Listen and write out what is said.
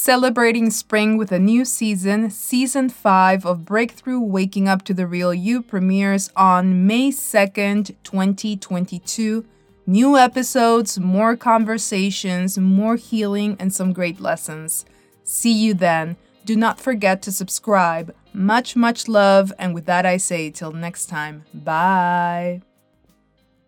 Celebrating spring with a new season, season 5 of Breakthrough Waking Up to the Real You premieres on May 2nd, 2022. New episodes, more conversations, more healing, and some great lessons. See you then. Do not forget to subscribe. Much, much love. And with that, I say, till next time, bye.